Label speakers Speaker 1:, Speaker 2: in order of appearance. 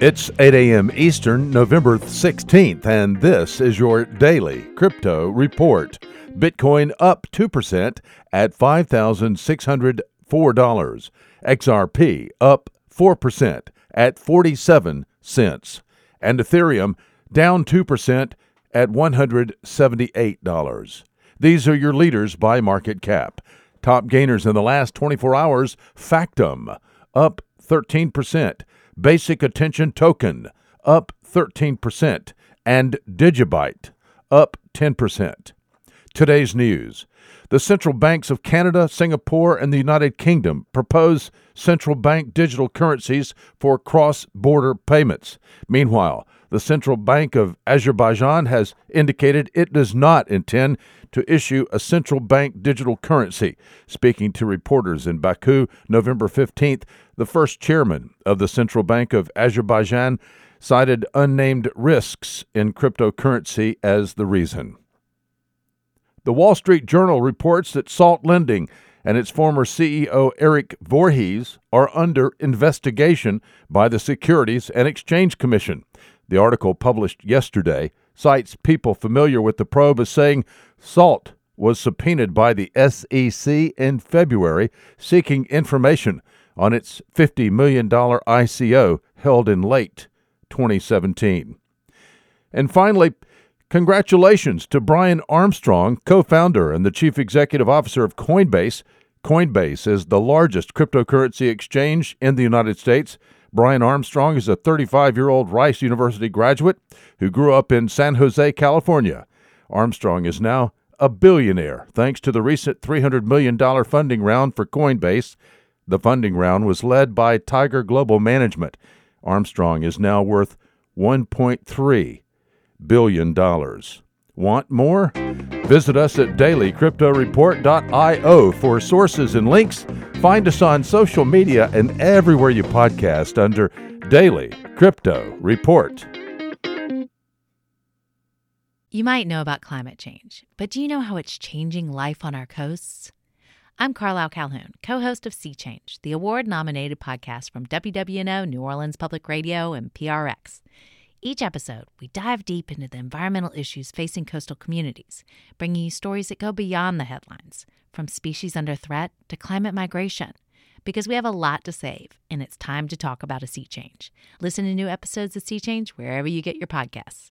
Speaker 1: It's 8 a.m. Eastern, November 16th, and this is your daily crypto report. Bitcoin up 2% at $5,604. XRP up 4% at 47 cents. And Ethereum down 2% at $178. These are your leaders by market cap. Top gainers in the last 24 hours Factom up 13%. Basic Attention Token up 13%, and Digibyte up 10%. Today's news. The central banks of Canada, Singapore, and the United Kingdom propose central bank digital currencies for cross border payments. Meanwhile, the Central Bank of Azerbaijan has indicated it does not intend to issue a central bank digital currency. Speaking to reporters in Baku November 15th, the first chairman of the Central Bank of Azerbaijan cited unnamed risks in cryptocurrency as the reason. The Wall Street Journal reports that Salt Lending and its former CEO Eric Voorhees are under investigation by the Securities and Exchange Commission. The article published yesterday cites people familiar with the probe as saying Salt was subpoenaed by the SEC in February seeking information on its $50 million ICO held in late 2017. And finally, congratulations to Brian Armstrong, co founder and the chief executive officer of Coinbase. Coinbase is the largest cryptocurrency exchange in the United States Brian Armstrong is a 35 year old Rice University graduate who grew up in San Jose, California. Armstrong is now a billionaire thanks to the recent $300 million funding round for Coinbase. The funding round was led by Tiger Global Management. Armstrong is now worth $1.3 billion. Want more? Visit us at dailycryptoreport.io for sources and links. Find us on social media and everywhere you podcast under Daily Crypto Report.
Speaker 2: You might know about climate change, but do you know how it's changing life on our coasts? I'm Carlyle Calhoun, co host of Sea Change, the award nominated podcast from WWNO, New Orleans Public Radio, and PRX. Each episode, we dive deep into the environmental issues facing coastal communities, bringing you stories that go beyond the headlines, from species under threat to climate migration. Because we have a lot to save, and it's time to talk about a sea change. Listen to new episodes of Sea Change wherever you get your podcasts.